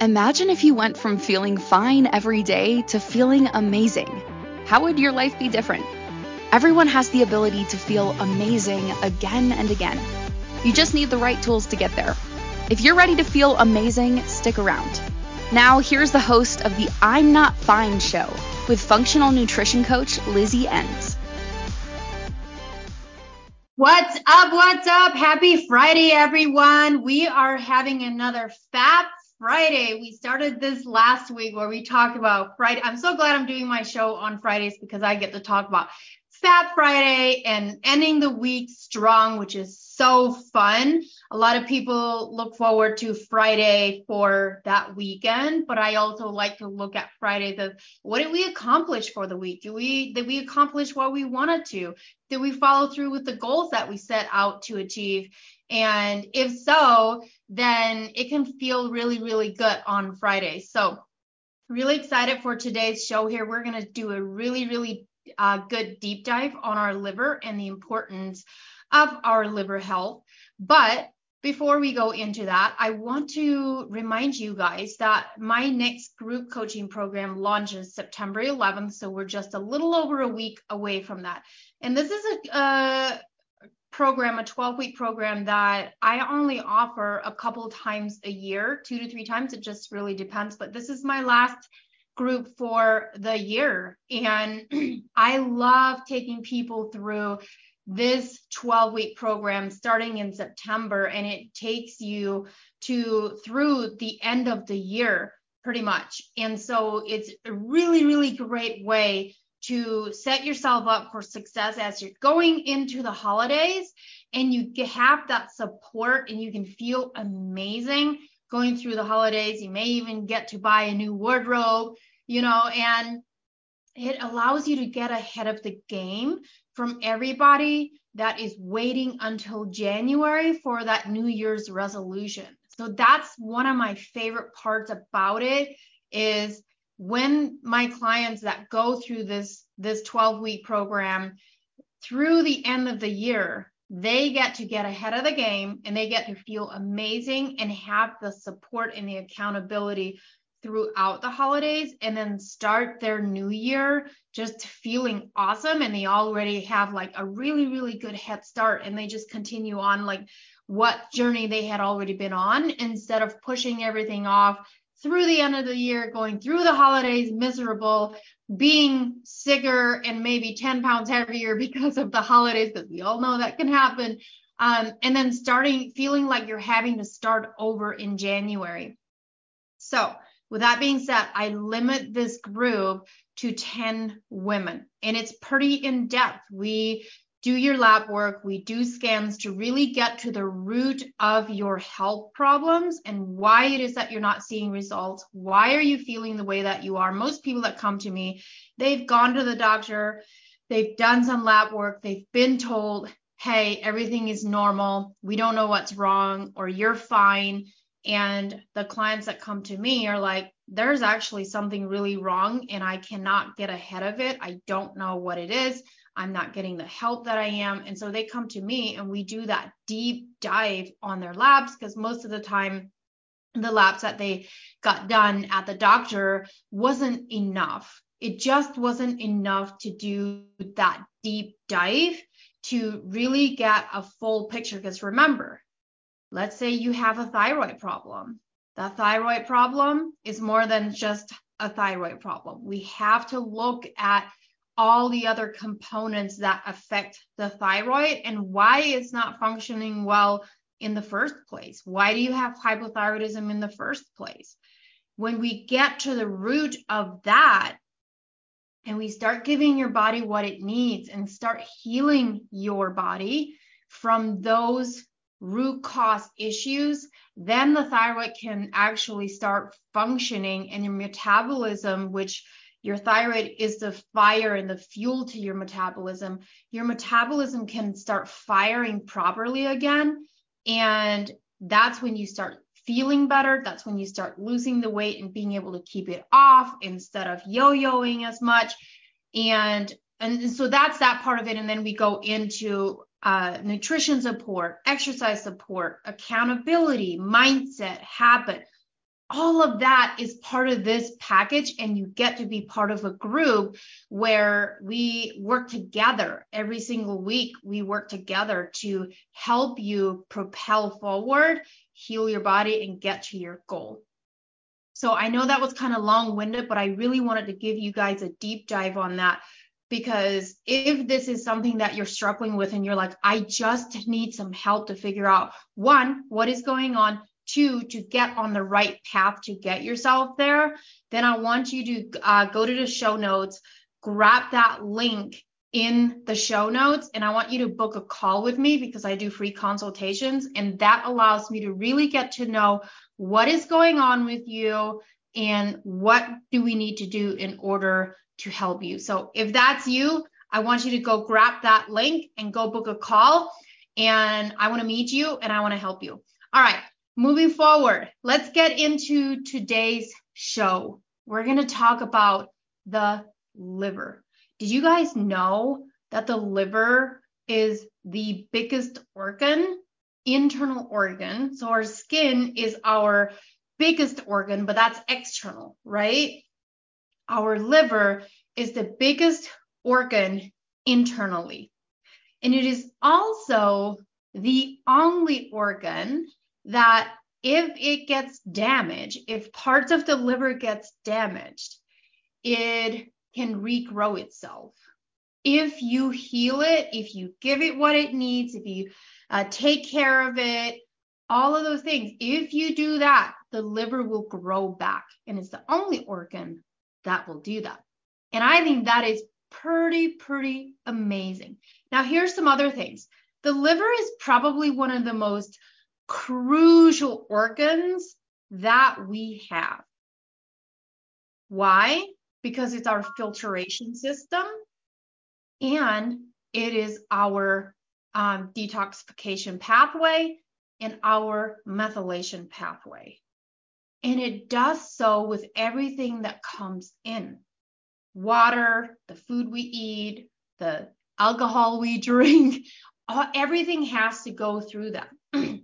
Imagine if you went from feeling fine every day to feeling amazing. How would your life be different? Everyone has the ability to feel amazing again and again. You just need the right tools to get there. If you're ready to feel amazing, stick around. Now, here's the host of the I'm Not Fine show with functional nutrition coach Lizzie Ens. What's up? What's up? Happy Friday, everyone. We are having another Fat Friday. We started this last week where we talked about Friday. I'm so glad I'm doing my show on Fridays because I get to talk about Fat Friday and ending the week strong, which is so fun. A lot of people look forward to Friday for that weekend, but I also like to look at Friday the what did we accomplish for the week? Do we did we accomplish what we wanted to? Did we follow through with the goals that we set out to achieve? And if so, then it can feel really, really good on Friday. So really excited for today's show here. We're going to do a really, really uh, good deep dive on our liver and the importance of our liver health. But before we go into that, I want to remind you guys that my next group coaching program launches September 11th. So we're just a little over a week away from that. And this is a, a program, a 12 week program that I only offer a couple times a year, two to three times. It just really depends. But this is my last group for the year. And I love taking people through this 12 week program starting in September and it takes you to through the end of the year pretty much. And so it's a really really great way to set yourself up for success as you're going into the holidays and you have that support and you can feel amazing going through the holidays. You may even get to buy a new wardrobe, you know, and it allows you to get ahead of the game from everybody that is waiting until January for that New Year's resolution. So that's one of my favorite parts about it is when my clients that go through this this 12 week program through the end of the year they get to get ahead of the game and they get to feel amazing and have the support and the accountability throughout the holidays and then start their new year just feeling awesome and they already have like a really really good head start and they just continue on like what journey they had already been on instead of pushing everything off through the end of the year, going through the holidays miserable, being sicker and maybe 10 pounds heavier because of the holidays, because we all know that can happen. Um, and then starting feeling like you're having to start over in January. So, with that being said, I limit this group to 10 women and it's pretty in depth. We do your lab work, we do scans to really get to the root of your health problems and why it is that you're not seeing results. Why are you feeling the way that you are? Most people that come to me, they've gone to the doctor, they've done some lab work, they've been told, hey, everything is normal, we don't know what's wrong, or you're fine. And the clients that come to me are like, there's actually something really wrong and I cannot get ahead of it. I don't know what it is. I'm not getting the help that I am. And so they come to me and we do that deep dive on their labs because most of the time, the labs that they got done at the doctor wasn't enough. It just wasn't enough to do that deep dive to really get a full picture. Because remember, let's say you have a thyroid problem. The thyroid problem is more than just a thyroid problem. We have to look at all the other components that affect the thyroid and why it's not functioning well in the first place. Why do you have hypothyroidism in the first place? When we get to the root of that and we start giving your body what it needs and start healing your body from those root cause issues, then the thyroid can actually start functioning and your metabolism, which your thyroid is the fire and the fuel to your metabolism. Your metabolism can start firing properly again. And that's when you start feeling better. That's when you start losing the weight and being able to keep it off instead of yo-yoing as much. And and so that's that part of it. And then we go into uh, nutrition support, exercise support, accountability, mindset, habit, all of that is part of this package and you get to be part of a group where we work together. Every single week we work together to help you propel forward heal your body and get to your goal. So i know that was kind of long-winded but i really wanted to give you guys a deep dive on that because if this is something that you're struggling with and you're like i just need some help to figure out one what is going on two to get on the right path to get yourself there, then I want you to uh, go to the show notes, grab that link in the show notes, and I want you to book a call with me because I do free consultations. And that allows me to really get to know what is going on with you and what do we need to do in order to help you. So if that's you, I want you to go grab that link and go book a call. And I want to meet you and I want to help you. All right moving forward, let's get into today's show. We're going to talk about the liver. Did you guys know that the liver is the biggest organ, internal organ? So our skin is our biggest organ, but that's external, right? Our liver is the biggest organ internally. And it is also the only organ that if it gets damaged, if parts of the liver gets damaged, it can regrow itself. If you heal it, if you give it what it needs, if you uh, take care of it, all of those things, if you do that, the liver will grow back. And it's the only organ that will do that. And I think that is pretty, pretty amazing. Now, here's some other things. The liver is probably one of the most crucial organs that we have. Why? Because it's our filtration system and it is our um, detoxification pathway and our methylation pathway. And it does so with everything that comes in water, the food we eat, the alcohol we drink, everything has to go through that.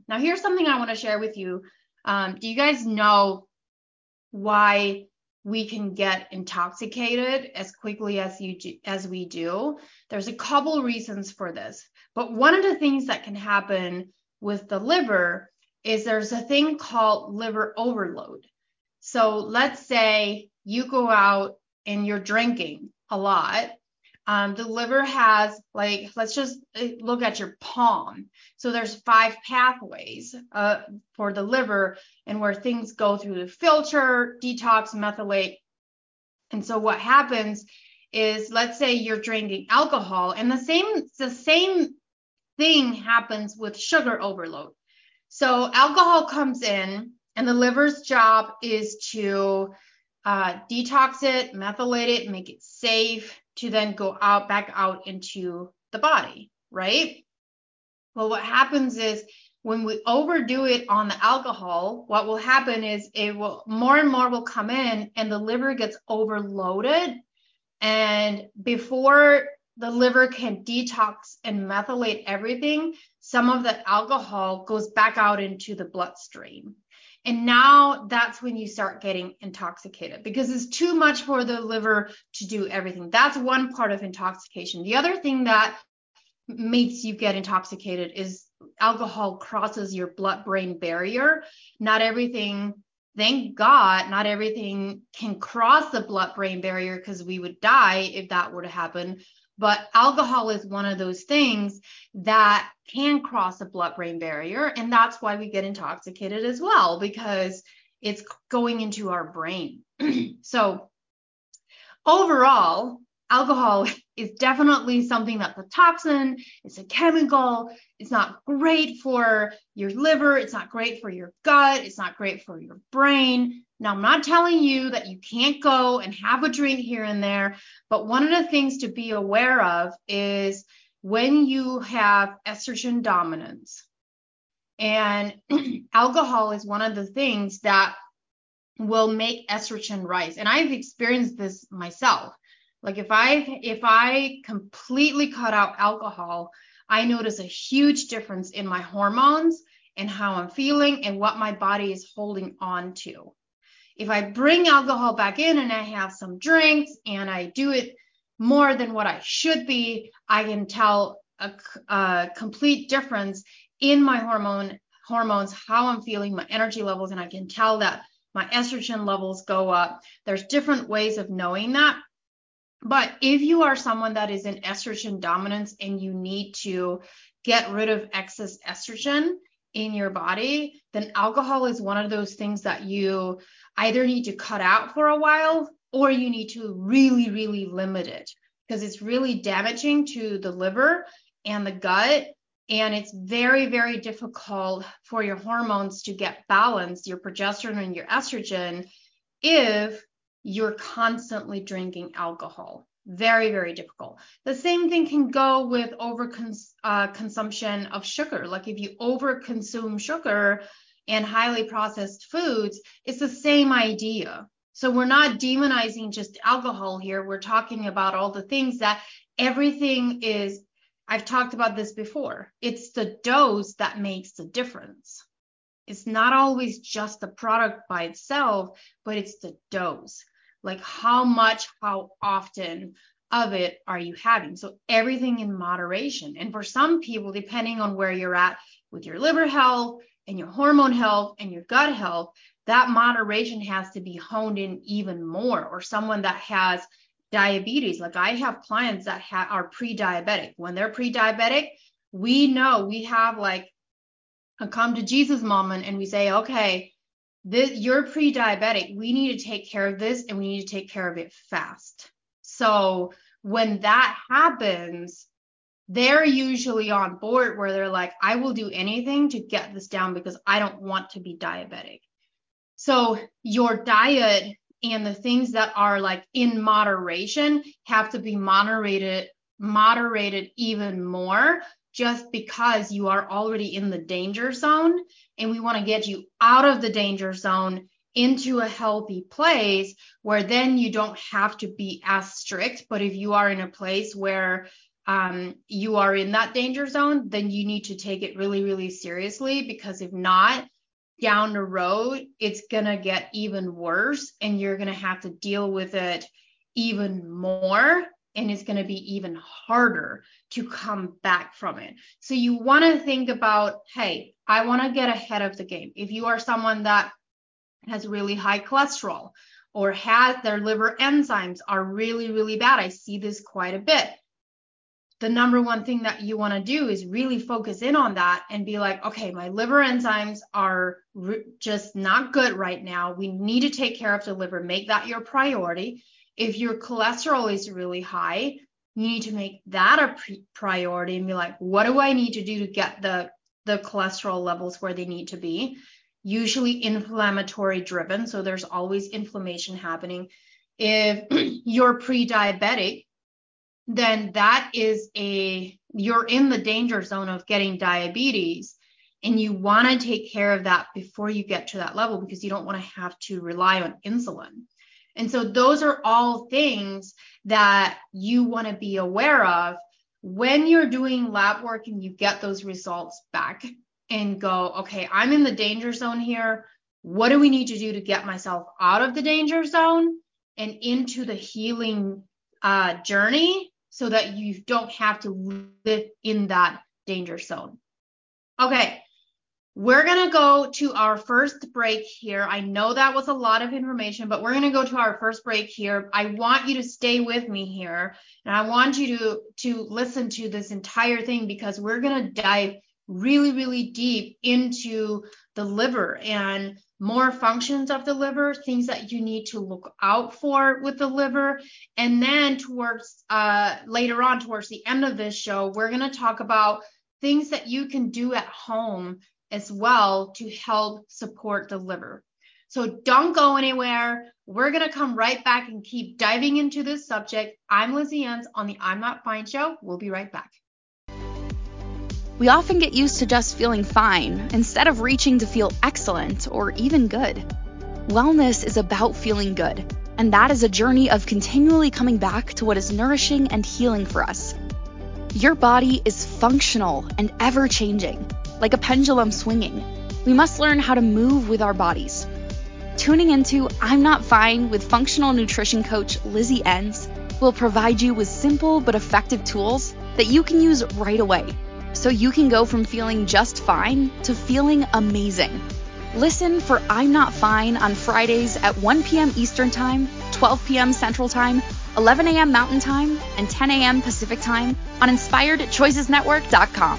Now, here's something I want to share with you. Um, do you guys know why we can get intoxicated as quickly as you as we do? There's a couple reasons for this, but one of the things that can happen with the liver is there's a thing called liver overload. So let's say you go out and you're drinking a lot um, the liver has like, let's just uh, look at your palm. So there's five pathways uh, for the liver and where things go through the filter, detox, methylate. And so what happens is, let's say you're drinking alcohol and the same, the same thing happens with sugar overload. So alcohol comes in and the liver's job is to uh, detox it, methylate it, make it safe, to then go out back out into the body, right? Well, what happens is when we overdo it on the alcohol, what will happen is it will more and more will come in and the liver gets overloaded. And before the liver can detox and methylate everything, some of the alcohol goes back out into the bloodstream. And now that's when you start getting intoxicated because it's too much for the liver to do everything. That's one part of intoxication. The other thing that makes you get intoxicated is alcohol crosses your blood brain barrier. Not everything, thank God, not everything can cross the blood brain barrier because we would die if that were to happen. But alcohol is one of those things that can cross the blood brain barrier. And that's why we get intoxicated as well, because it's going into our brain. so, overall, alcohol is definitely something that's a toxin, it's a chemical, it's not great for your liver, it's not great for your gut, it's not great for your brain. Now, I'm not telling you that you can't go and have a drink here and there, but one of the things to be aware of is when you have estrogen dominance, and alcohol is one of the things that will make estrogen rise. And I've experienced this myself. Like if I if I completely cut out alcohol, I notice a huge difference in my hormones and how I'm feeling and what my body is holding on to. If I bring alcohol back in and I have some drinks and I do it more than what I should be, I can tell a, a complete difference in my hormone hormones, how I'm feeling, my energy levels, and I can tell that my estrogen levels go up. There's different ways of knowing that. But if you are someone that is in estrogen dominance and you need to get rid of excess estrogen in your body, then alcohol is one of those things that you either need to cut out for a while or you need to really, really limit it because it's really damaging to the liver and the gut. And it's very, very difficult for your hormones to get balanced, your progesterone and your estrogen, if you're constantly drinking alcohol. Very, very difficult. The same thing can go with over uh, consumption of sugar. Like if you over consume sugar and highly processed foods, it's the same idea. So we're not demonizing just alcohol here. We're talking about all the things that everything is. I've talked about this before. It's the dose that makes the difference. It's not always just the product by itself, but it's the dose like how much how often of it are you having? So everything in moderation. And for some people depending on where you're at with your liver health and your hormone health and your gut health that moderation has to be honed in even more. Or someone that has diabetes. Like i have clients that ha- are pre-diabetic. When they're pre-diabetic we know we have like a come to jesus moment and we say okay this you're pre-diabetic. We need to take care of this and we need to take care of it fast. So when that happens they're usually on board where they're like i will do anything to get this down because i don't want to be diabetic. So your diet and the things that are like in moderation have to be moderated moderated even more just because you are already in the danger zone and we want to get you out of the danger zone into a healthy place where then you don't have to be as strict. But if you are in a place where um, you are in that danger zone then you need to take it really really seriously because if not down the road it's going to get even worse and you're going to have to deal with it even more and it's going to be even harder to come back from it. So you want to think about, hey, I want to get ahead of the game. If you are someone that has really high cholesterol or has their liver enzymes are really, really bad, I see this quite a bit. The number one thing that you want to do is really focus in on that and be like, okay, my liver enzymes are re- just not good right now. We need to take care of the liver, make that your priority if your cholesterol is really high, you need to make that a priority and be like, what do I need to do to get the the cholesterol levels where they need to be? Usually inflammatory driven, so there's always inflammation happening. If you're pre-diabetic, then that is a you're in the danger zone of getting diabetes and you want to take care of that before you get to that level because you don't want to have to rely on insulin. And so those are all things that you want to be aware of when you're doing lab work and you get those results back and go, okay, I'm in the danger zone here. What do we need to do to get myself out of the danger zone and into the healing uh, journey so that you don't have to live in that danger zone? Okay, we're going to go to our first break here. I know that was a lot of information, but we're going to go to our first break here. I want you to stay with me here and I want you to to listen to this entire thing because we're going to dive really really deep into the liver and more functions of the liver, things that you need to look out for with the liver. And then towards uh later on towards the end of this show, we're going to talk about things that you can do at home as well to help support the liver. So don't go anywhere. We're going to come right back and keep diving into this subject. I'm Lizzie Ens on the I'm Not Fine show. We'll be right back. We often get used to just feeling fine instead of reaching to feel excellent or even good. Wellness is about feeling good, and that is a journey of continually coming back to what is nourishing and healing for us. Your body is functional and ever changing like a pendulum swinging. We must learn how to move with our bodies. Tuning into I'm Not Fine with functional nutrition coach Lizzie Ens will provide you with simple but effective tools that you can use right away so you can go from feeling just fine to feeling amazing. Listen for I'm Not Fine on Fridays at 1 p.m. Eastern Time, 12 p.m. Central Time, 11 a.m. Mountain Time, and 10 a.m. Pacific Time on InspiredChoicesNetwork.com.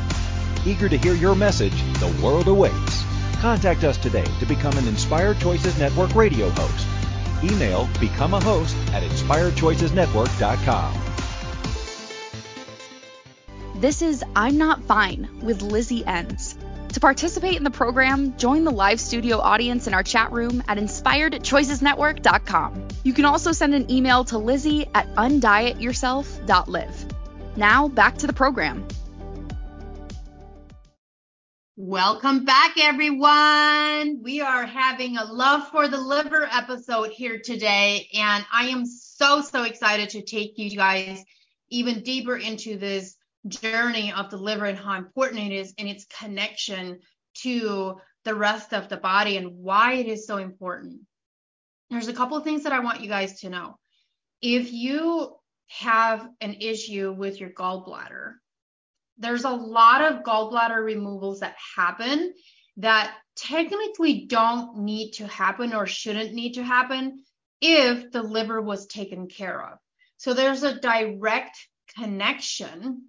Eager to hear your message, the world awaits. Contact us today to become an Inspired Choices Network radio host Email become a host at inspiredchoicesnetwork.com. This is I'm Not Fine with Lizzie Ens. To participate in the program, join the live studio audience in our chat room at inspiredchoicesnetwork.com. You can also send an email to Lizzie at undietyourself.live. Now, back to the program. Welcome back, everyone. We are having a Love for the Liver episode here today, and I am so, so excited to take you guys even deeper into this journey of the liver and how important it is and its connection to the rest of the body and why it is so important. There's a couple of things that I want you guys to know. If you have an issue with your gallbladder, there's a lot of gallbladder removals that happen that technically don't need to happen or shouldn't need to happen if the liver was taken care of. So there's a direct connection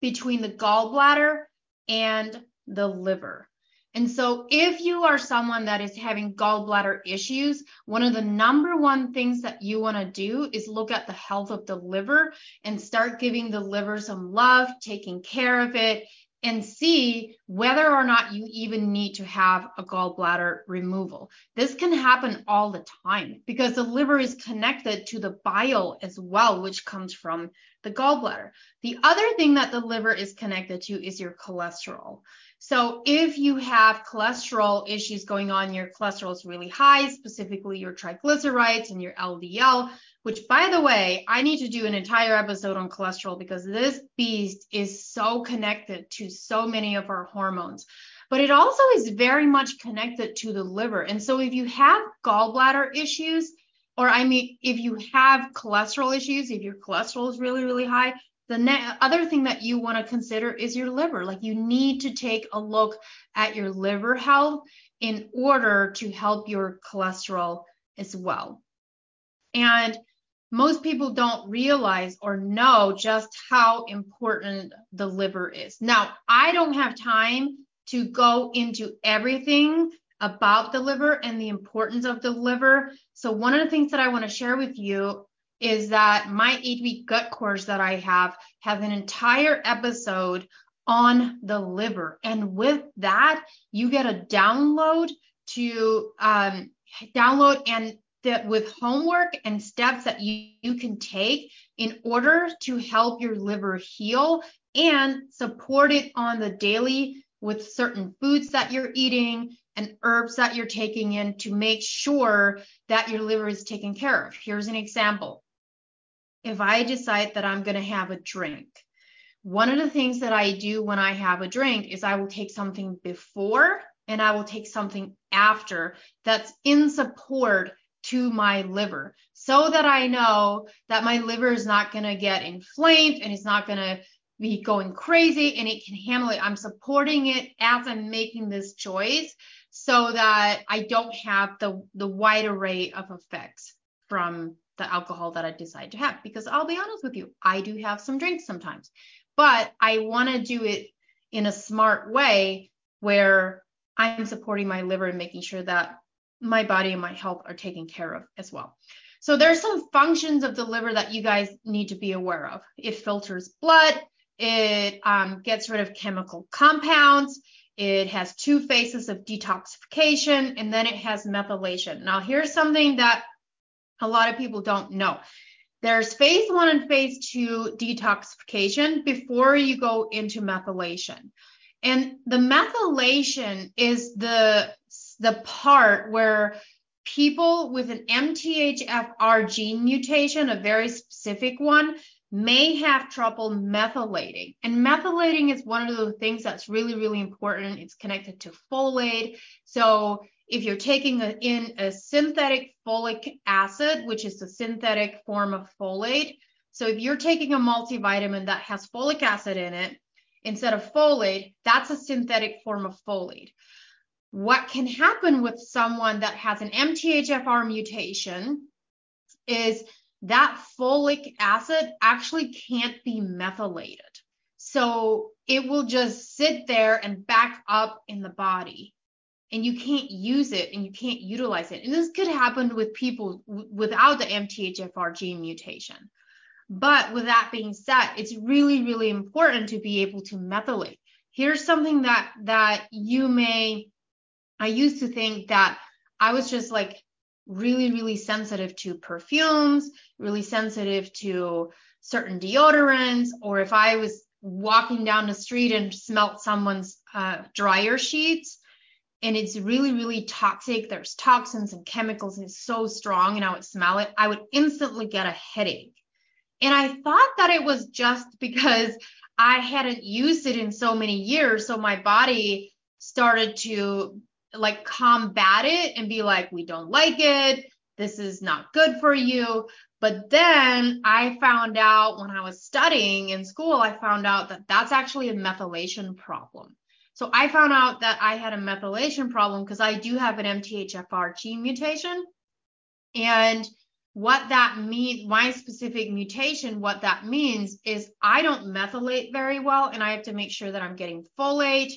between the gallbladder and the liver. And so, if you are someone that is having gallbladder issues, one of the number one things that you want to do is look at the health of the liver and start giving the liver some love, taking care of it, and see whether or not you even need to have a gallbladder removal. This can happen all the time because the liver is connected to the bile as well, which comes from the gallbladder. The other thing that the liver is connected to is your cholesterol. So if you have cholesterol issues going on, your cholesterol is really high, specifically your triglycerides and your LDL, which by the way, I need to do an entire episode on cholesterol because this beast is so connected to so many of our hormones. But it also is very much connected to the liver. And so if you have gallbladder issues, or I mean, if you have cholesterol issues, if your cholesterol is really, really high, the ne- other thing that you want to consider is your liver. Like you need to take a look at your liver health in order to help your cholesterol as well. And most people don't realize or know just how important the liver is. Now, I don't have time to go into everything about the liver and the importance of the liver. So, one of the things that I want to share with you is that my eight week gut course that I have has an entire episode on the liver. And with that, you get a download to um, download and that with homework and steps that you, you can take in order to help your liver heal and support it on the daily with certain foods that you're eating and herbs that you're taking in to make sure that your liver is taken care of. Here's an example if I decide that I'm going to have a drink, one of the things that I do when I have a drink is I will take something before and I will take something after that's in support to my liver so that I know that my liver is not going to get inflamed and it's not going to be going crazy and it can handle it. I'm supporting it as I'm making this choice so that I don't have the the wide array of effects from the alcohol that I decide to have. Because I'll be honest with you, I do have some drinks sometimes, but I want to do it in a smart way where I'm supporting my liver and making sure that my body and my health are taken care of as well. So there's some functions of the liver that you guys need to be aware of. It filters blood, it um, gets rid of chemical compounds. It has two phases of detoxification and then it has methylation. Now, here's something that a lot of people don't know. There's phase one and phase two detoxification before you go into methylation. And the methylation is the, the part where people with an MTHFR gene mutation, a very specific one, may have trouble methylating. And methylating is one of the things that's really, really important. It's connected to folate. So if you're taking a, in a synthetic folic acid, which is a synthetic form of folate, so if you're taking a multivitamin that has folic acid in it instead of folate, that's a synthetic form of folate. What can happen with someone that has an MTHFR mutation is that folic acid actually can't be methylated. So it will just sit there and back up in the body and you can't use it and you can't utilize it. And this could happen with people w- without the MTHFR gene mutation. But with that being said, it's really, really important to be able to methylate. Here's something that that you may I used to think that I was just like really, really sensitive to perfumes, really sensitive to certain deodorants, or if I was walking down the street and smelt someone's uh, dryer sheets and it's really, really toxic, there's toxins and chemicals, and it's so strong, and I would smell it, I would instantly get a headache. And I thought that it was just because I hadn't used it in so many years. So my body started to like combat it and be like, we don't like it. This is not good for you. But then I found out when I was studying in school, I found out that that's actually a methylation problem. So I found out that I had a methylation problem because I do have an MTHFR gene mutation. And what that means, my specific mutation, what that means is I don't methylate very well, and I have to make sure that I'm getting folate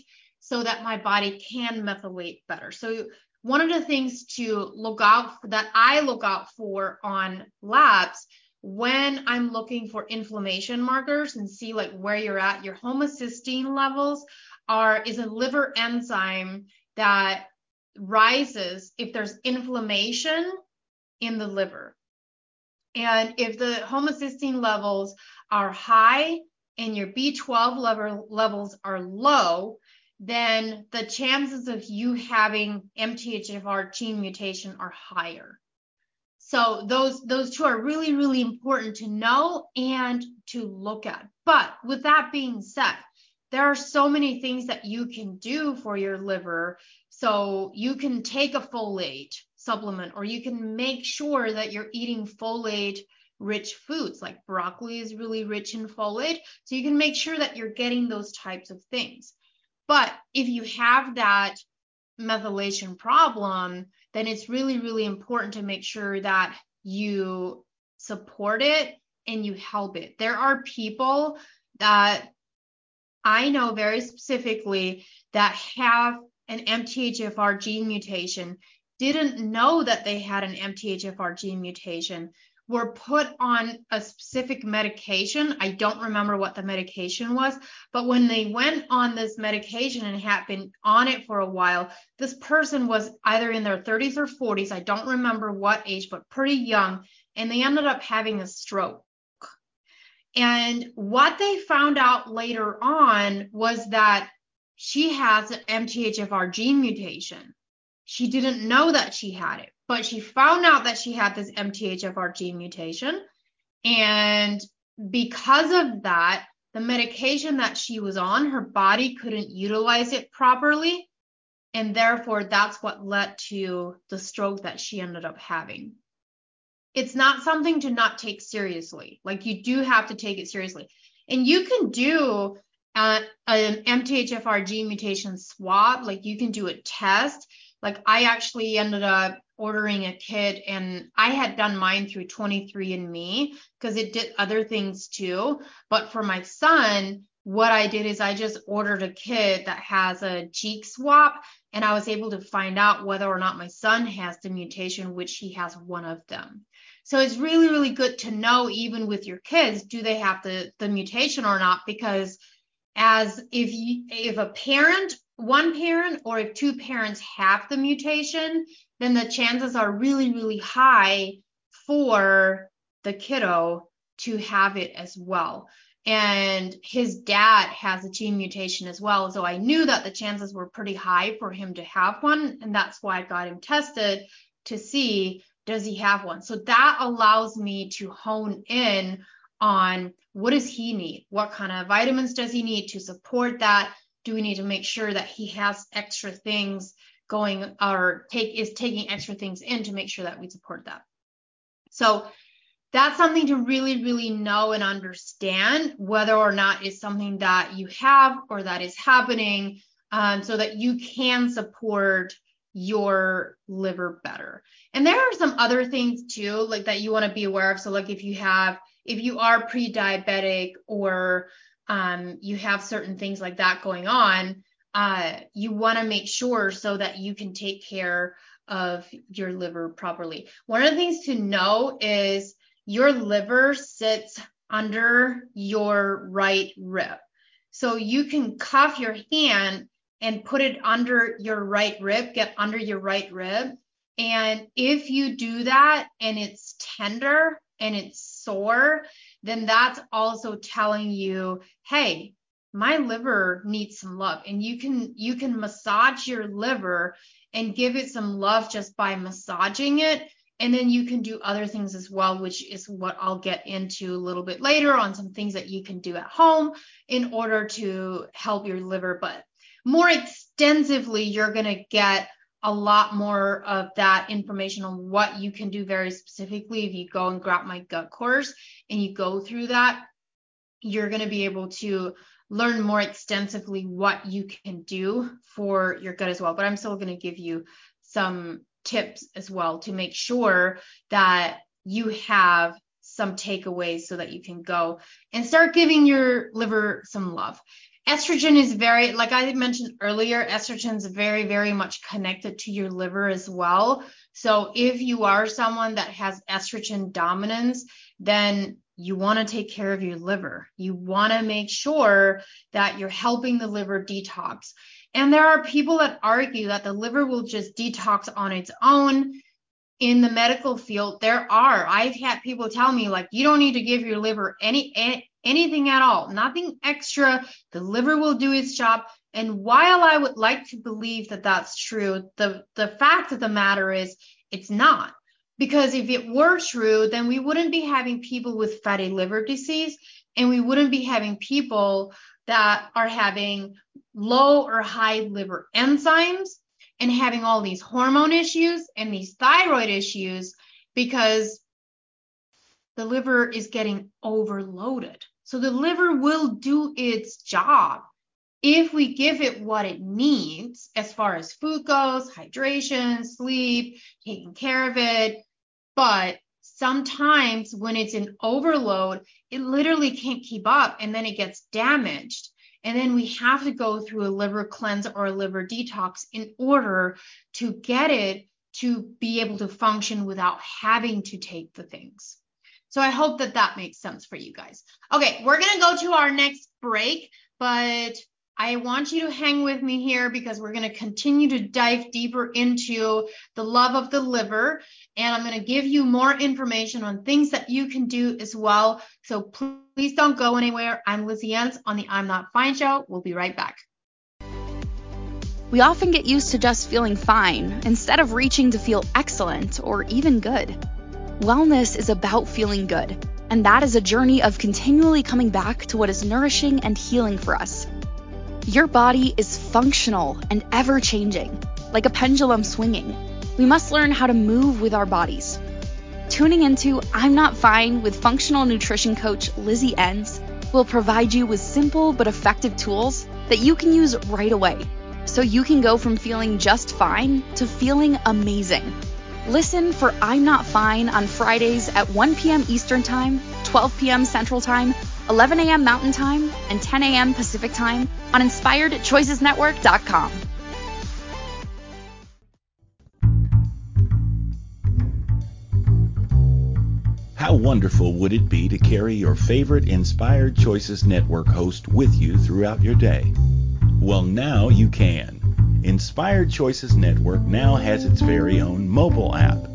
so that my body can methylate better. So one of the things to look out for, that I look out for on labs when I'm looking for inflammation markers and see like where you're at, your homocysteine levels are is a liver enzyme that rises if there's inflammation in the liver. And if the homocysteine levels are high and your B12 level, levels are low, then the chances of you having MTHFR gene mutation are higher. So those those two are really really important to know and to look at. But with that being said, there are so many things that you can do for your liver. So you can take a folate supplement or you can make sure that you're eating folate rich foods like broccoli is really rich in folate. So you can make sure that you're getting those types of things. But if you have that methylation problem, then it's really, really important to make sure that you support it and you help it. There are people that I know very specifically that have an MTHFR gene mutation, didn't know that they had an MTHFR gene mutation, were put on a specific medication. I don't remember what the medication was, but when they went on this medication and had been on it for a while, this person was either in their 30s or 40s. I don't remember what age, but pretty young. And they ended up having a stroke. And what they found out later on was that she has an MTHFR gene mutation. She didn't know that she had it but she found out that she had this MTHFR gene mutation. And because of that, the medication that she was on, her body couldn't utilize it properly. And therefore, that's what led to the stroke that she ended up having. It's not something to not take seriously. Like, you do have to take it seriously. And you can do uh, an MTHFR gene mutation swab, like, you can do a test. Like, I actually ended up ordering a kit and I had done mine through 23andMe because it did other things too. But for my son, what I did is I just ordered a kit that has a cheek swap and I was able to find out whether or not my son has the mutation, which he has one of them. So it's really, really good to know, even with your kids, do they have the, the mutation or not? Because as if you, if a parent, one parent, or if two parents have the mutation, then the chances are really, really high for the kiddo to have it as well. And his dad has a gene mutation as well. So I knew that the chances were pretty high for him to have one. And that's why I got him tested to see does he have one? So that allows me to hone in on what does he need? What kind of vitamins does he need to support that? Do we need to make sure that he has extra things going or take is taking extra things in to make sure that we support that? So that's something to really, really know and understand whether or not it's something that you have or that is happening um, so that you can support your liver better. And there are some other things too, like that you want to be aware of. So, like if you have, if you are pre diabetic or um, you have certain things like that going on, uh, you want to make sure so that you can take care of your liver properly. One of the things to know is your liver sits under your right rib. So you can cuff your hand and put it under your right rib, get under your right rib. And if you do that and it's tender and it's sore, then that's also telling you, hey, my liver needs some love. And you can you can massage your liver and give it some love just by massaging it. And then you can do other things as well, which is what I'll get into a little bit later on some things that you can do at home in order to help your liver. But more extensively, you're going to get a lot more of that information on what you can do very specifically. If you go and grab my gut course and you go through that, you're going to be able to learn more extensively what you can do for your gut as well. But I'm still going to give you some tips as well to make sure that you have some takeaways so that you can go and start giving your liver some love estrogen is very like i mentioned earlier estrogen is very very much connected to your liver as well so if you are someone that has estrogen dominance then you want to take care of your liver you want to make sure that you're helping the liver detox and there are people that argue that the liver will just detox on its own in the medical field there are i've had people tell me like you don't need to give your liver any, any anything at all, nothing extra. The liver will do its job. And while I would like to believe that that's true, the, the fact of the matter is it's not. Because if it were true, then we wouldn't be having people with fatty liver disease and we wouldn't be having people that are having low or high liver enzymes and having all these hormone issues and these thyroid issues because the liver is getting overloaded. So the liver will do its job if we give it what it needs as far as food goes, hydration, sleep, taking care of it. But sometimes when it's an overload, it literally can't keep up and then it gets damaged. And then we have to go through a liver cleanse or a liver detox in order to get it to be able to function without having to take the things. So I hope that that makes sense for you guys. Okay, we're going to go to our next break, but I want you to hang with me here because we're going to continue to dive deeper into the love of the liver. And I'm going to give you more information on things that you can do as well. So please don't go anywhere. I'm Lizzie Ens on the I'm Not Fine show. We'll be right back. We often get used to just feeling fine instead of reaching to feel excellent or even good. Wellness is about feeling good, and that is a journey of continually coming back to what is nourishing and healing for us. Your body is functional and ever changing, like a pendulum swinging. We must learn how to move with our bodies. Tuning into I'm Not Fine with functional nutrition coach Lizzie Ens will provide you with simple but effective tools that you can use right away so you can go from feeling just fine to feeling amazing Listen for I'm Not Fine on Fridays at 1 p.m. Eastern Time, 12 p.m. Central Time, 11 a.m. Mountain Time, and 10 a.m. Pacific Time on InspiredChoicesNetwork.com. How wonderful would it be to carry your favorite Inspired Choices Network host with you throughout your day? Well, now you can. Inspired Choices Network now has its very own mobile app.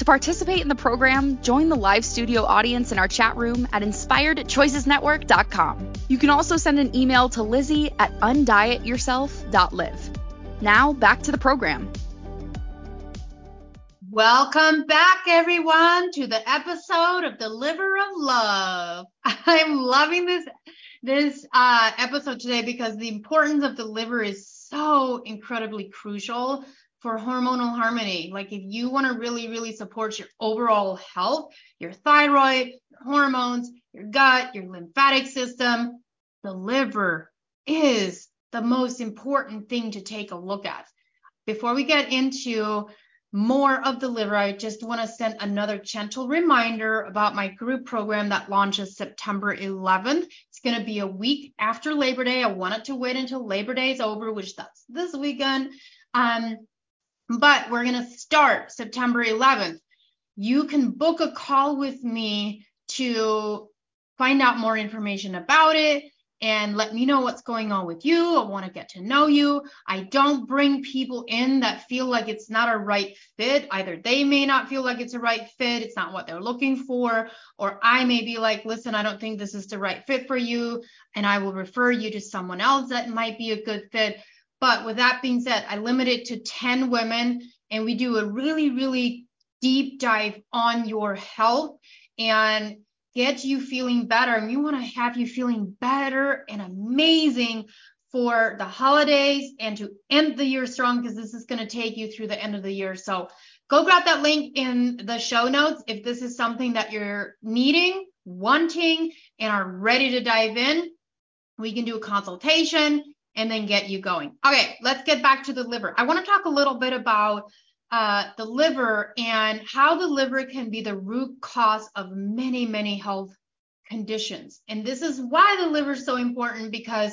To participate in the program, join the live studio audience in our chat room at inspiredchoicesnetwork.com. You can also send an email to lizzie at undietyourself.live. Now, back to the program. Welcome back, everyone, to the episode of the Liver of Love. I'm loving this this uh, episode today because the importance of the liver is so incredibly crucial for hormonal harmony. Like if you want to really, really support your overall health, your thyroid, your hormones, your gut, your lymphatic system, the liver is the most important thing to take a look at. Before we get into more of the liver, I just want to send another gentle reminder about my group program that launches September 11th. It's going to be a week after Labor Day. I wanted to wait until Labor Day is over, which that's this weekend. Um, but we're going to start September 11th. You can book a call with me to find out more information about it and let me know what's going on with you. I want to get to know you. I don't bring people in that feel like it's not a right fit. Either they may not feel like it's a right fit, it's not what they're looking for, or I may be like, listen, I don't think this is the right fit for you. And I will refer you to someone else that might be a good fit. But with that being said, I limit it to 10 women and we do a really, really deep dive on your health and get you feeling better. And we want to have you feeling better and amazing for the holidays and to end the year strong because this is going to take you through the end of the year. So go grab that link in the show notes if this is something that you're needing, wanting, and are ready to dive in. We can do a consultation and then get you going. Okay, let's get back to the liver. I want to talk a little bit about uh, the liver and how the liver can be the root cause of many, many health conditions. And this is why the liver is so important because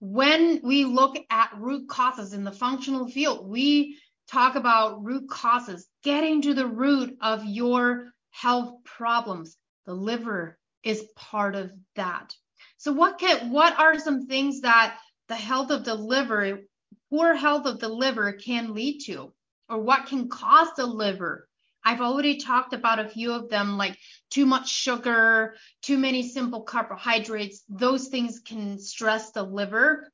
when we look at root causes in the functional field, we talk about root causes, getting to the root of your health problems. The liver is part of that. So what can what are some things that the health of the liver, poor health of the liver can lead to? or what can cause the liver. I've already talked about a few of them, like too much sugar, too many simple carbohydrates. Those things can stress the liver.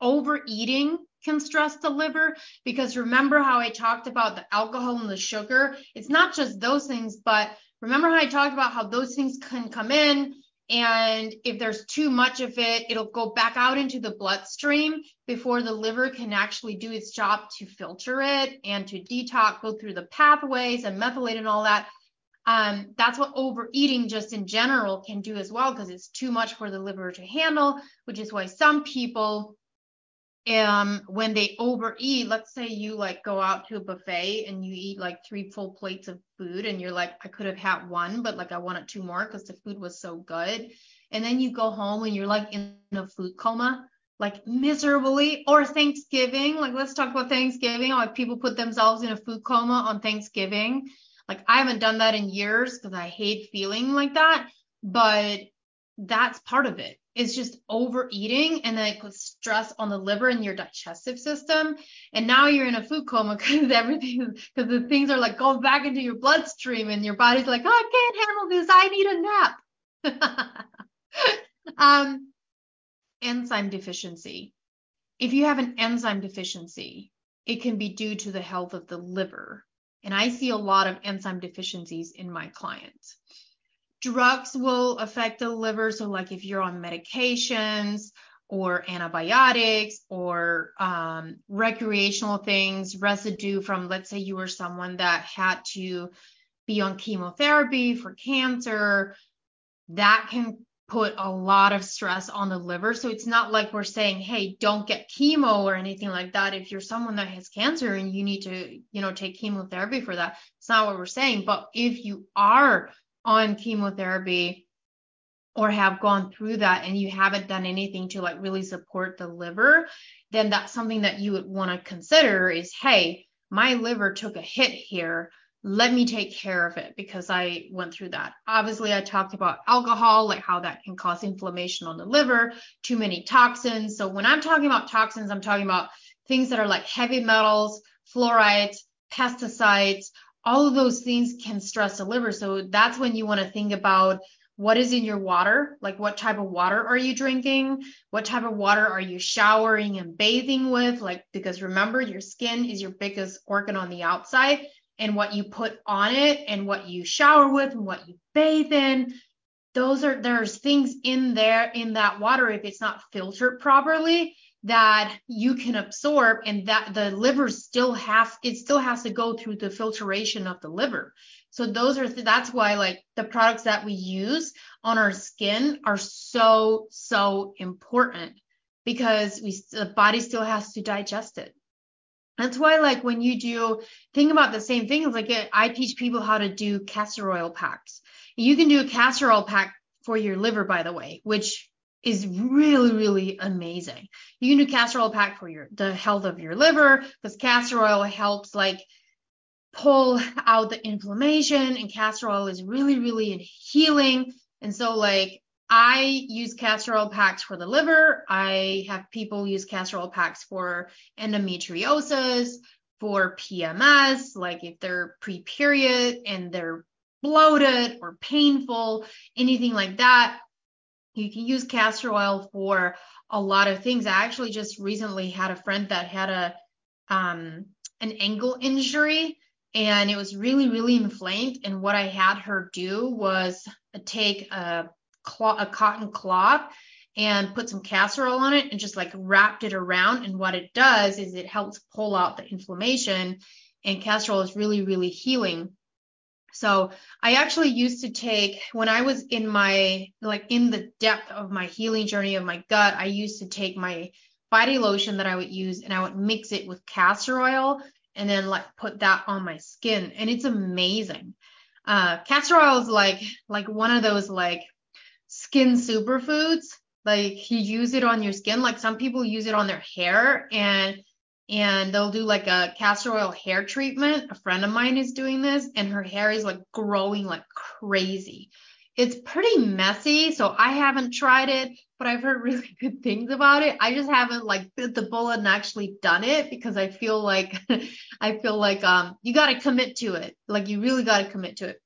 Overeating can stress the liver because remember how I talked about the alcohol and the sugar? It's not just those things, but remember how I talked about how those things can come in and if there's too much of it, it'll go back out into the bloodstream before the liver can actually do its job to filter it and to detox, go through the pathways and methylate and all that. Um, that's what overeating just in general can do as well, because it's too much for the liver to handle, which is why some people um when they overeat let's say you like go out to a buffet and you eat like three full plates of food and you're like i could have had one but like i wanted two more because the food was so good. And then you go home and you're like in a food coma like miserably or thanksgiving. Like let's talk about thanksgiving like people put themselves in a food coma on thanksgiving. Like i haven't done that in years because i hate feeling like that but that's part of it is just overeating and then it puts stress on the liver and your digestive system. And now you're in a food coma because everything because the things are like going back into your bloodstream and your body's like oh i can't handle this. I need a nap. Um enzyme deficiency. If you have an enzyme deficiency it can be due to the health of the liver. And i see a lot of enzyme deficiencies in my clients drugs will affect the liver. So, like if you're on medications or antibiotics or um, recreational things, residue from, let's say, you were someone that had to be on chemotherapy for cancer, that can put a lot of stress on the liver. So it's not like we're saying, hey, don't get chemo or anything like that. If you're someone that has cancer and you need to, you know, take chemotherapy for that, it's not what we're saying. But if you are on chemotherapy or have gone through that and you haven't done anything to like really support the liver, then that's something that you would want to consider is, hey, my liver took a hit here let me take care of it because I went through that. Obviously, I talked about alcohol, like how that can cause inflammation on the liver, too many toxins. So, when I'm talking about toxins, I'm talking about things that are like heavy metals, fluorides, pesticides, all of those things can stress the liver. So, that's when you want to think about what is in your water, like what type of water are you drinking? What type of water are you showering and bathing with? Like, because remember, your skin is your biggest organ on the outside and what you put on it and what you shower with and what you bathe in those are there's things in there in that water if it's not filtered properly that you can absorb and that the liver still has it still has to go through the filtration of the liver so those are that's why like the products that we use on our skin are so so important because we the body still has to digest it that's why, like, when you do think about the same thing, like I teach people how to do castor oil packs. You can do a castor oil pack for your liver, by the way, which is really, really amazing. You can do castor oil pack for your the health of your liver because castor oil helps like pull out the inflammation, and castor oil is really, really healing. And so, like, I use castor oil packs for the liver. I have people use castor oil packs for endometriosis, for PMS, like if they're pre period and they're bloated or painful, anything like that. You can use castor oil for a lot of things. I actually just recently had a friend that had a um, an ankle injury and it was really really inflamed and what I had her do was take a cloth, a cotton cloth and put some castor oil on it and just like wrapped it around. And what it does is it helps pull out the inflammation. And castor oil is really, really healing. So I actually used to take when I was in my like in the depth of my healing journey of my gut, I used to take my body lotion that I would use and I would mix it with castor oil and then like put that on my skin and it's amazing. Uh castor oil is like like one of those like skin superfoods. Like you use it on your skin. Like some people use it on their hair and and they'll do like a castor oil hair treatment. A friend of mine is doing this and her hair is like growing like crazy. It's pretty messy, so I haven't tried it, but I've heard really good things about it. I just haven't like bit the bullet and actually done it because I feel like I feel like um you got to commit to it. Like you really got to commit to it.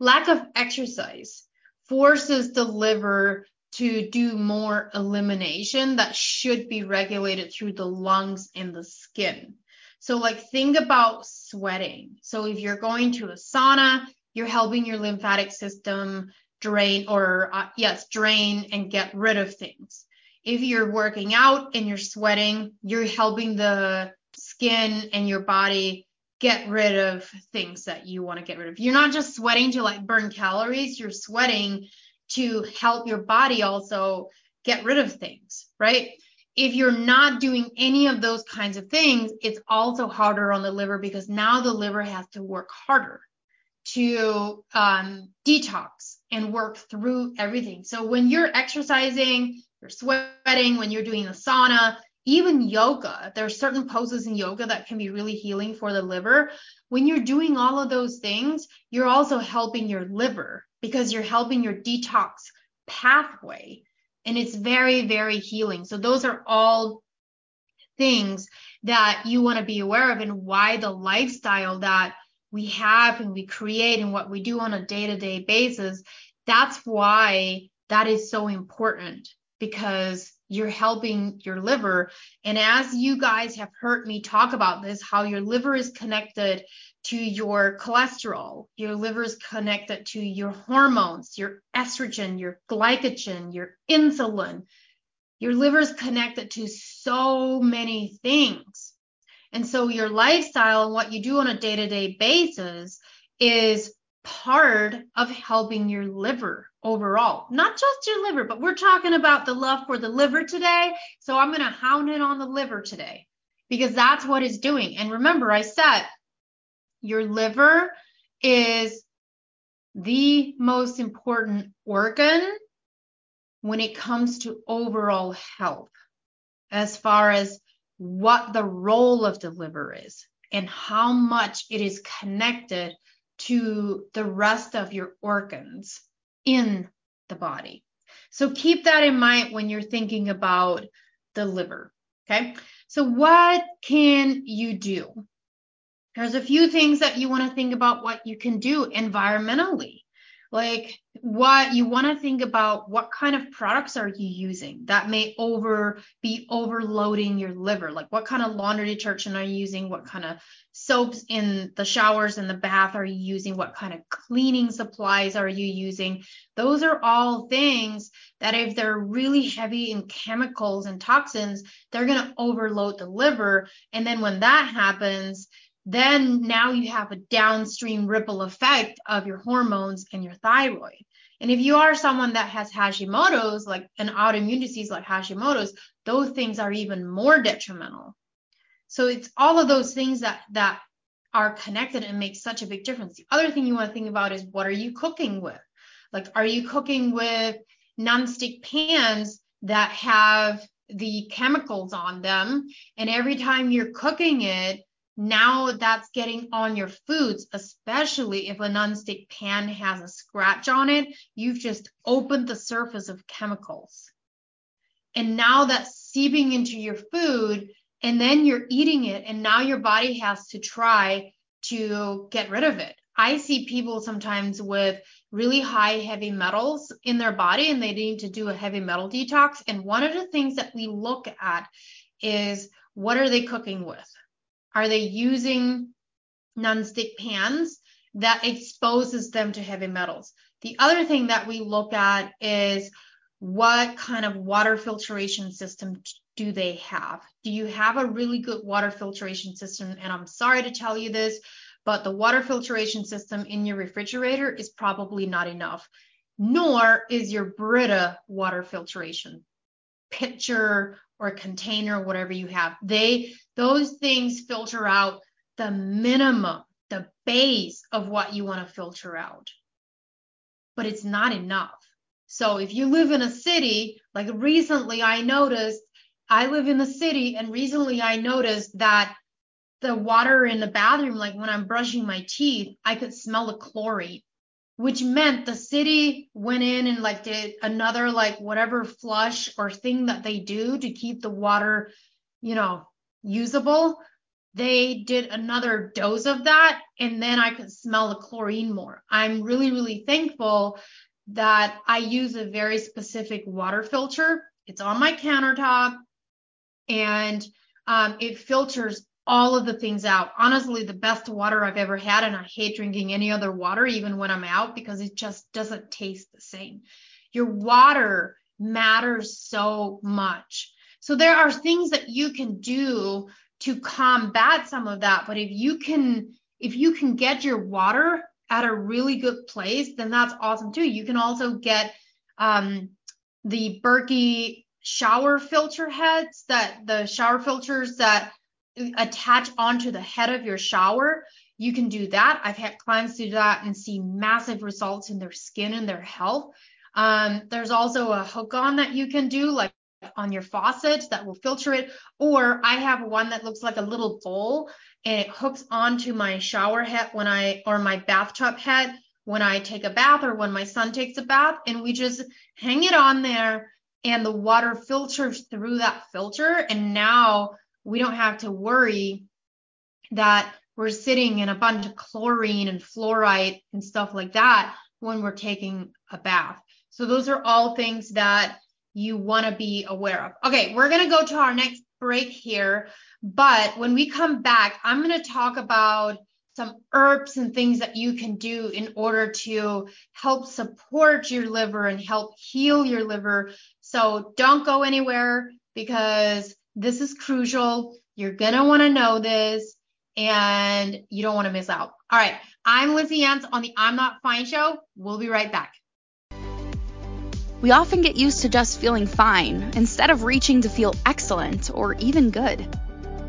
Lack of exercise forces the liver to do more elimination that should be regulated through the lungs and the skin. So, like, think about sweating. So, if you're going to a sauna, you're helping your lymphatic system drain or, uh, yes, drain and get rid of things. If you're working out and you're sweating, you're helping the skin and your body get rid of things that you want to get rid of. You're not just sweating to like burn calories, you're sweating to help your body also get rid of things, right? If you're not doing any of those kinds of things, it's also harder on the liver because now the liver has to work harder to um, detox and work through everything. So when you're exercising, you're sweating, when you're doing the sauna, even yoga, there are certain poses in yoga that can be really healing for the liver. When you're doing all of those things, you're also helping your liver because you're helping your detox pathway. And it's very, very healing. So, those are all things that you want to be aware of and why the lifestyle that we have and we create and what we do on a day to day basis. That's why that is so important because you're helping your liver. And as you guys have heard me talk about this, how your liver is connected to your cholesterol, your liver is connected to your hormones, your estrogen, your glycogen, your insulin. Your liver is connected to so many things. And so your lifestyle and what you do on a day to day basis is part of helping your liver overall, not just your liver, but we're talking about the love for the liver today. So I'm going to hound in on the liver today because that's what it's doing. And remember, I said your liver is the most important organ when it comes to overall health, as far as what the role of the liver is and how much it is connected to the rest of your organs in the body. So keep that in mind when you're thinking about the liver. Okay. So, what can you do? There's a few things that you want to think about what you can do environmentally. Like what you want to think about what kind of products are you using that may over be overloading your liver? Like what kind of laundry detergent are you using? What kind of soaps in the showers and the bath are you using? What kind of cleaning supplies are you using? Those are all things that if they're really heavy in chemicals and toxins they're going to overload the liver. And then when that happens then now you have a downstream ripple effect of your hormones and your thyroid. And if you are someone that has Hashimoto's, like an autoimmune disease like Hashimoto's, those things are even more detrimental. So it's all of those things that that are connected and make such a big difference. The other thing you want to think about is what are you cooking with? Like, are you cooking with nonstick pans that have the chemicals on them? And every time you're cooking it, now that's getting on your foods, especially if a nonstick pan has a scratch on it. You've just opened the surface of chemicals. And now that's seeping into your food, and then you're eating it, and now your body has to try to get rid of it. I see people sometimes with really high heavy metals in their body, and they need to do a heavy metal detox. And one of the things that we look at is what are they cooking with? Are they using nonstick pans that exposes them to heavy metals? The other thing that we look at is what kind of water filtration system do they have? Do you have a really good water filtration system? And I'm sorry to tell you this, but the water filtration system in your refrigerator is probably not enough, nor is your Brita water filtration pitcher or container, whatever you have. They those things filter out the minimum, the base of what you want to filter out. But it's not enough. So if you live in a city, like recently I noticed, I live in the city and recently I noticed that the water in the bathroom, like when I'm brushing my teeth, I could smell the chlorine which meant the city went in and like did another like whatever flush or thing that they do to keep the water, you know, usable. They did another dose of that and then I could smell the chlorine more. I'm really really thankful that I use a very specific water filter. It's on my countertop and um, it filters all of the things out. Honestly, the best water I've ever had, and I hate drinking any other water, even when I'm out, because it just doesn't taste the same. Your water matters so much. So there are things that you can do to combat some of that. But if you can, if you can get your water at a really good place, then that's awesome too. You can also get um, the Berkey shower filter heads that the shower filters that attach onto the head of your shower, you can do that. I've had clients do that and see massive results in their skin and their health. Um, there's also a hook on that you can do, like on your faucet that will filter it. Or I have one that looks like a little bowl and it hooks onto my shower head when I, or my bathtub head when I take a bath or when my son takes a bath. And we just hang it on there and the water filters through that filter. And now we don't have to worry that we're sitting in a bunch of chlorine and fluoride and stuff like that when we're taking a bath. So those are all things that you want to be aware of. Okay, we're going to go to our next break here, but when we come back, I'm going to talk about some herbs and things that you can do in order to help support your liver and help heal your liver. So don't go anywhere because this is crucial. You're going to want to know this and you don't want to miss out. All right. I'm Lizzie Ens on the I'm Not Fine show. We'll be right back. We often get used to just feeling fine instead of reaching to feel excellent or even good.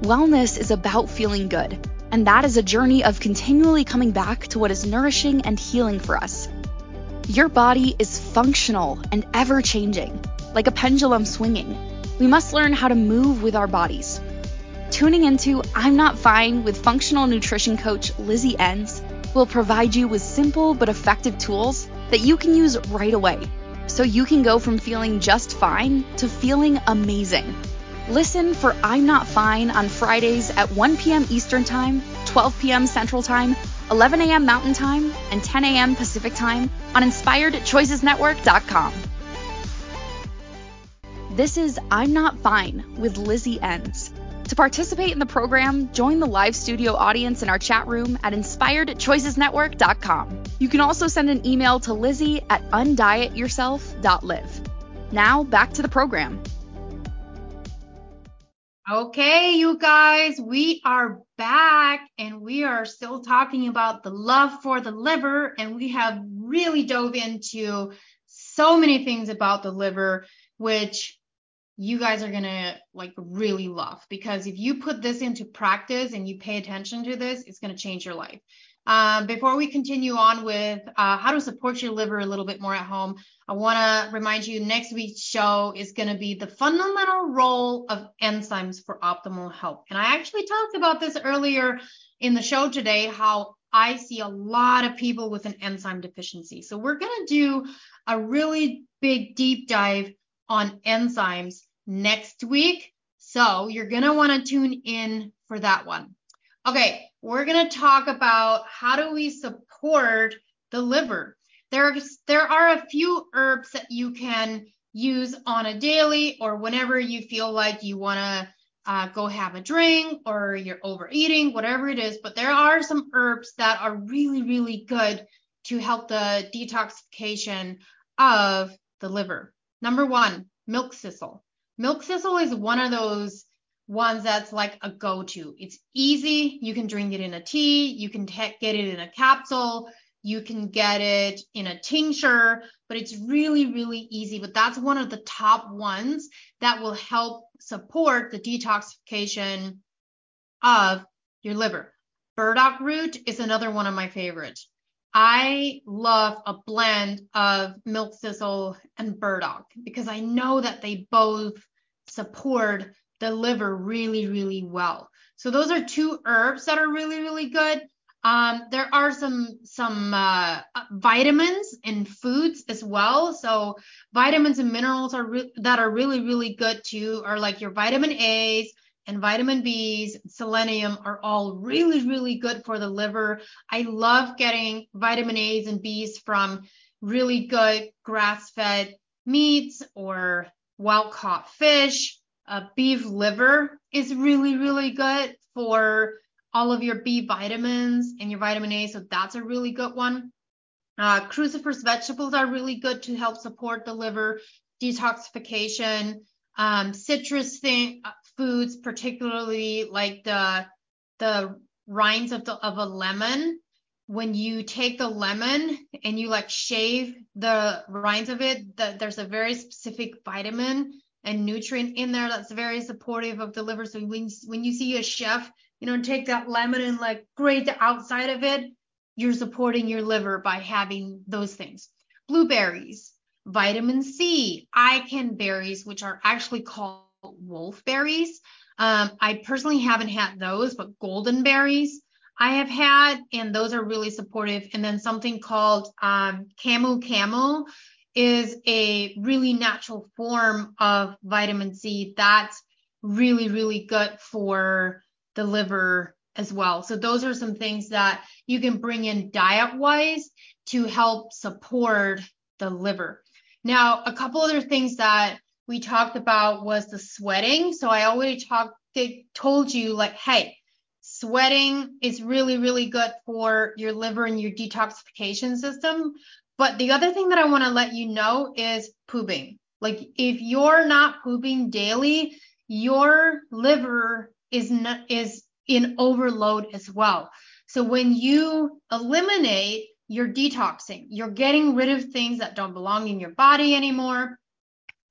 Wellness is about feeling good, and that is a journey of continually coming back to what is nourishing and healing for us. Your body is functional and ever changing, like a pendulum swinging. We must learn how to move with our bodies. Tuning into I'm Not Fine with functional nutrition coach Lizzie Ens will provide you with simple but effective tools that you can use right away so you can go from feeling just fine to feeling amazing. Listen for I'm Not Fine on Fridays at 1 p.m. Eastern Time, 12 p.m. Central Time, 11 a.m. Mountain Time, and 10 a.m. Pacific Time on InspiredChoicesNetwork.com. This is I'm Not Fine with Lizzie Ens. To participate in the program, join the live studio audience in our chat room at inspiredchoicesnetwork.com. You can also send an email to Lizzie at undietyourself.live. Now, back to the program. Okay, you guys, we are back and we are still talking about the love for the liver, and we have really dove into so many things about the liver, which you guys are going to like really love because if you put this into practice and you pay attention to this, it's going to change your life. Um, before we continue on with uh, how to support your liver a little bit more at home, I want to remind you next week's show is going to be the fundamental role of enzymes for optimal health. And I actually talked about this earlier in the show today, how I see a lot of people with an enzyme deficiency. So we're going to do a really big deep dive on enzymes next week. So you're going to want to tune in for that one. Okay, we're going to talk about how do we support the liver. There, there are a few herbs that you can use on a daily or whenever you feel like you want to uh, go have a drink or you're overeating, whatever it is. But there are some herbs that are really, really good to help the detoxification of the liver. Number one, milk thistle. Milk thistle is one of those ones that's like a go-to. It's easy. You can drink it in a tea. You can get it in a capsule. You can get it in a tincture, but it's really, really easy. But that's one of the top ones that will help support the detoxification of your liver. Burdock root is another one of my favorites. I love a blend of milk thistle and burdock because I know that they both support the liver really, really well. So those are two herbs that are really, really good. Um, there are some some uh, vitamins and foods as well. So vitamins and minerals are re- that are really, really good too. Are like your vitamin A's, and vitamin B's, selenium are all really, really good for the liver. I love getting vitamin A's and B's from really good grass fed meats or wild caught fish. Uh, beef liver is really, really good for all of your B vitamins and your vitamin A. So that's a really good one. Uh, cruciferous vegetables are really good to help support the liver detoxification. Um, citrus thing, uh, foods, particularly like the the rinds of the of a lemon, when you take the lemon and you like shave the rinds of it, the, there's a very specific vitamin and nutrient in there that's very supportive of the liver. So when when you see a chef, you know, take that lemon and like grate the outside of it, you're supporting your liver by having those things. Blueberries, vitamin C, Icahn berries, which are actually called wolf berries. Um, I personally haven't had those, but golden berries I have had, and those are really supportive. And then something called um, Camu Camu is a really natural form of vitamin C that's really, really good for the liver as well. So those are some things that you can bring in diet wise to help support the liver. Now, a couple other things that we talked about was the sweating. So I already talked, told you like, hey, sweating is really, really good for your liver and your detoxification system. But the other thing that I want to let you know is pooping. Like if you're not pooping daily, your liver is not, is in overload as well. So when you eliminate you're detoxing. You're getting rid of things that don't belong in your body anymore.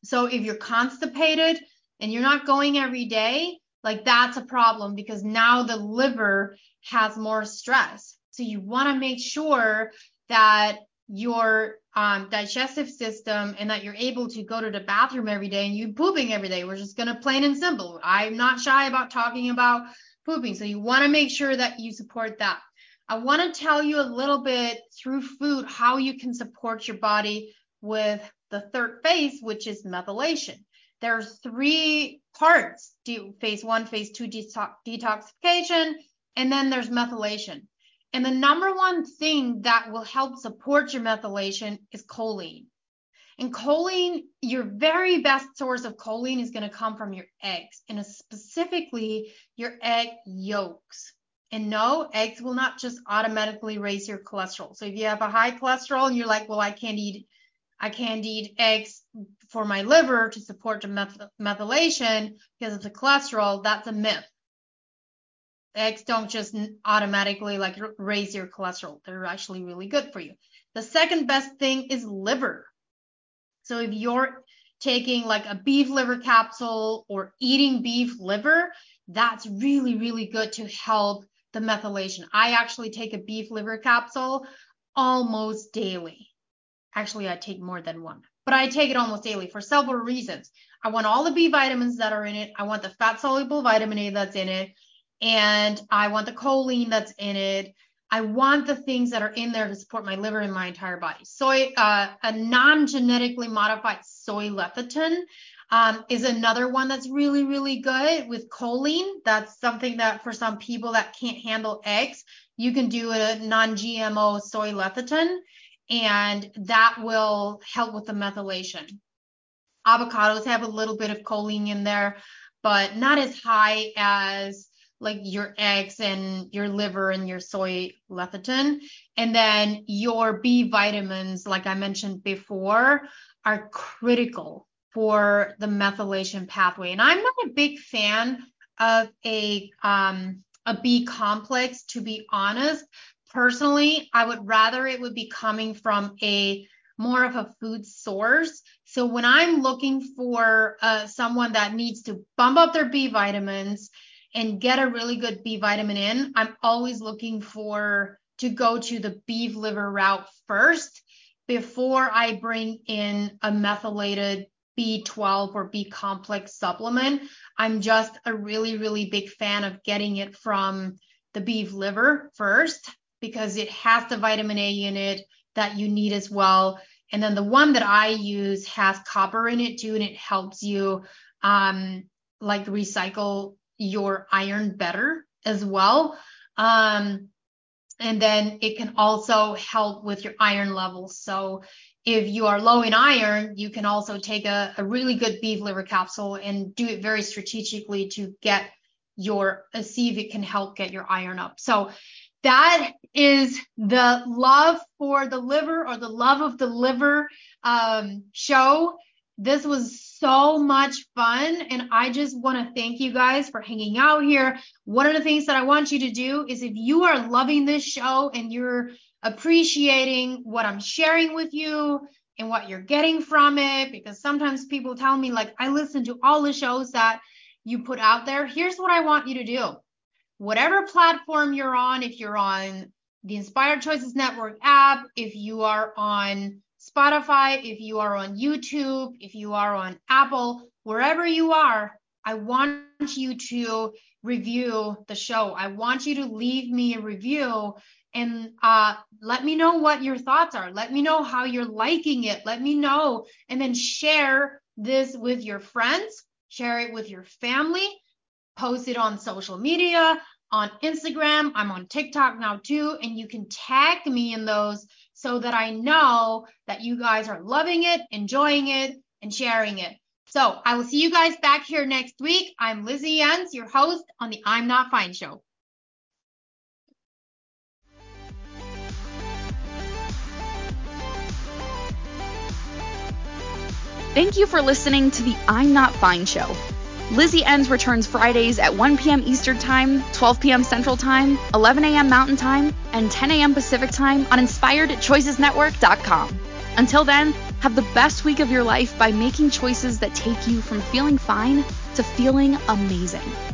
So if you're constipated and you're not going every day, like that's a problem because now the liver has more stress. So you want to make sure that your um, digestive system and that you're able to go to the bathroom every day and you pooping every day. We're just going to plain and simple. I'm not shy about talking about pooping. So you want to make sure that you support that. I want to tell you a little bit through food how you can support your body with the third phase, which is methylation. There's three parts do phase one, phase two detoxification, and then there's methylation. And the number one thing that will help support your methylation is choline. And choline, your very best source of choline is going to come from your eggs, and specifically your egg yolks. And no, eggs will not just automatically raise your cholesterol. So if you have a high cholesterol and you're like, well, I can't eat, I can't eat eggs for my liver to support the meth- methylation because of the cholesterol, that's a myth eggs don't just automatically like raise your cholesterol. They're actually really good for you. The second best thing is liver. So if you're taking like a beef liver capsule or eating beef liver, that's really, really good to help the methylation. I actually take a beef liver capsule almost daily. Actually, I take more than one, but I take it almost daily for several reasons. I want all the B vitamins that are in it. I want the fat soluble vitamin A that's in it and I want the choline that's in it. I want the things that are in there to support my liver and my entire body. Soy, uh, a non-genetically modified soy lecithin um, is another one that's really, really good with choline. That's something that for some people that can't handle eggs, you can do a non-GMO soy lecithin, and that will help with the methylation. Avocados have a little bit of choline in there, but not as high as like your eggs and your liver and your soy lecithin. And then your B vitamins, like I mentioned before, are critical for the methylation pathway. And I'm not a big fan of a um, a B complex, to be honest. Personally, I would rather it would be coming from a more of a food source. So when I'm looking for uh, someone that needs to bump up their B vitamins and get a really good B vitamin in, I'm always looking for to go to the beef liver route first before I bring in a methylated B12 or B complex supplement. I'm just a really, really big fan of getting it from the beef liver first because it has the vitamin A in it that you need as well. And then the one that I use has copper in it too, and it helps you um, like recycle your iron better as well. Um, and then it can also help with your iron levels. So if you are low in iron, you can also take a, a really good beef liver capsule and do it very strategically to get your see if it can help get your iron up. So that is the love for the liver or the love of the liver um, show. This was so much fun. And I just want to thank you guys for hanging out here. One of the things that I want you to do is if you are loving this show and you're appreciating what I'm sharing with you and what you're getting from it, because sometimes people tell me, like, I listen to all the shows that you put out there. Here's what I want you to do whatever platform you're on, if you're on the Inspired Choices Network app, if you are on Spotify, if you are on YouTube, if you are on Apple, wherever you are, I want you to review the show. I want you to leave me a review and uh, let me know what your thoughts are. Let me know how you're liking it. Let me know. And then share this with your friends, share it with your family, post it on social media, on Instagram. I'm on TikTok now too. And you can tag me in those so that I know that you guys are loving it, enjoying it, and sharing it. So I will see you guys back here next week. I'm Lizzie Ens, your host on the I'm Not Fine show. Thank you for listening to the I'm Not Fine show. Lizzie Ens returns Fridays at 1 p.m. Eastern Time, 12 p.m. Central Time, 11 a.m. Mountain Time, and 10 a.m. Pacific Time on InspiredChoicesNetwork.com. Until then, have the best week of your life by making choices that take you from feeling fine to feeling amazing.